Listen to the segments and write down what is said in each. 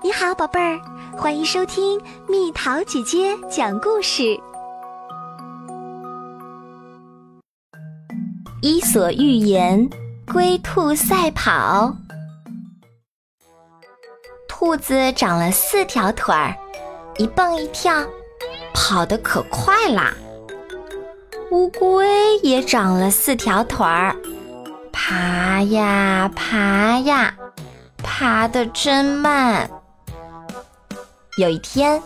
你好，宝贝儿，欢迎收听蜜桃姐姐讲故事。《伊索寓言》：龟兔赛跑。兔子长了四条腿儿，一蹦一跳，跑得可快啦。乌龟也长了四条腿儿，爬呀爬呀，爬得真慢。有一天，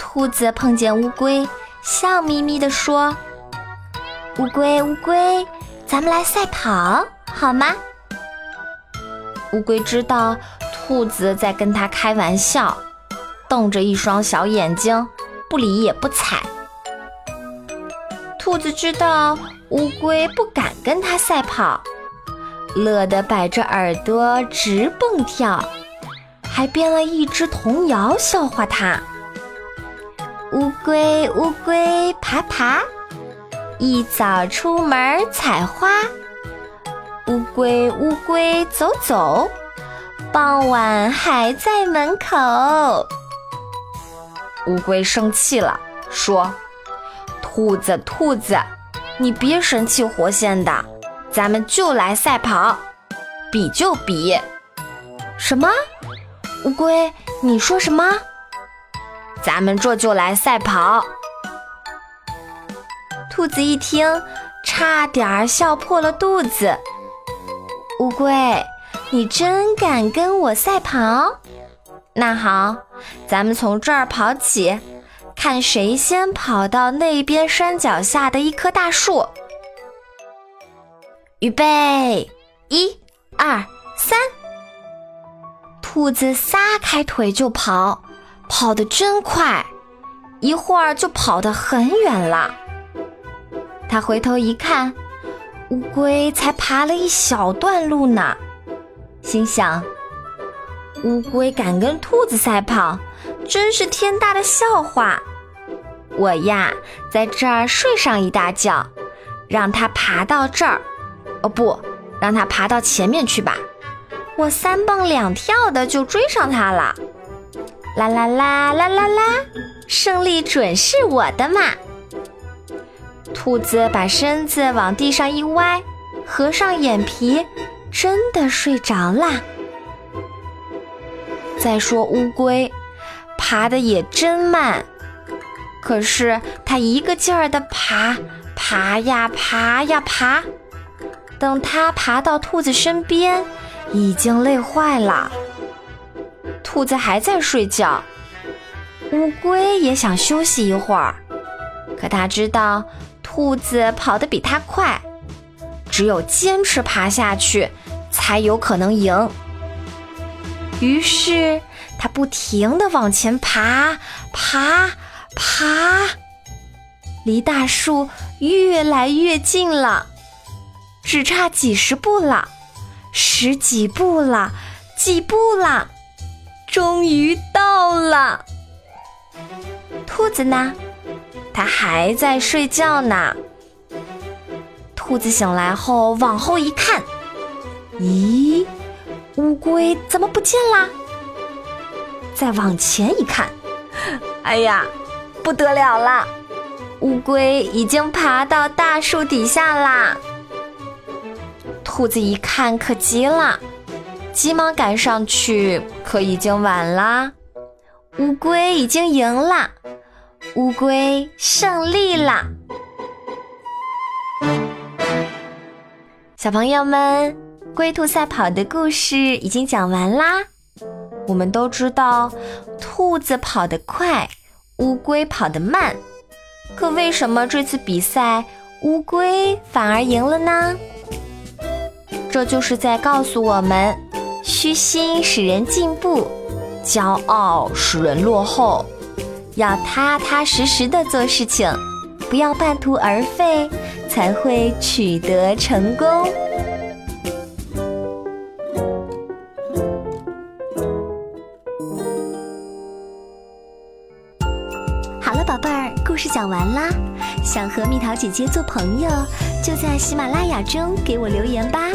兔子碰见乌龟，笑眯眯地说：“乌龟，乌龟，咱们来赛跑好吗？”乌龟知道兔子在跟它开玩笑，瞪着一双小眼睛，不理也不睬。兔子知道乌龟不敢跟它赛跑，乐得摆着耳朵直蹦跳。还编了一支童谣笑话他。乌龟乌龟爬爬，一早出门采花。乌龟乌龟走走，傍晚还在门口。乌龟生气了，说：“兔子兔子，你别神气活现的，咱们就来赛跑，比就比。”什么？乌龟，你说什么？咱们这就来赛跑。兔子一听，差点儿笑破了肚子。乌龟，你真敢跟我赛跑？那好，咱们从这儿跑起，看谁先跑到那边山脚下的一棵大树。预备，一、二、三。兔子撒开腿就跑，跑得真快，一会儿就跑得很远了。他回头一看，乌龟才爬了一小段路呢，心想：乌龟敢跟兔子赛跑，真是天大的笑话！我呀，在这儿睡上一大觉，让它爬到这儿，哦不，让它爬到前面去吧。我三蹦两跳的就追上它了，啦啦啦啦啦啦，胜利准是我的嘛！兔子把身子往地上一歪，合上眼皮，真的睡着啦。再说乌龟，爬的也真慢，可是它一个劲儿的爬，爬呀爬呀爬，等它爬到兔子身边。已经累坏了，兔子还在睡觉，乌龟也想休息一会儿，可它知道兔子跑得比它快，只有坚持爬下去才有可能赢。于是它不停地往前爬，爬，爬，离大树越来越近了，只差几十步了。十几步了，几步了，终于到了。兔子呢？它还在睡觉呢。兔子醒来后往后一看，咦，乌龟怎么不见啦？再往前一看，哎呀，不得了了，乌龟已经爬到大树底下啦。兔子一看，可急了，急忙赶上去，可已经晚啦。乌龟已经赢了，乌龟胜利啦！小朋友们，龟兔赛跑的故事已经讲完啦。我们都知道，兔子跑得快，乌龟跑得慢。可为什么这次比赛乌龟反而赢了呢？这就是在告诉我们：虚心使人进步，骄傲使人落后。要踏踏实实的做事情，不要半途而废，才会取得成功。事讲完啦。想和蜜桃姐姐做朋友，就在喜马拉雅中给我留言吧。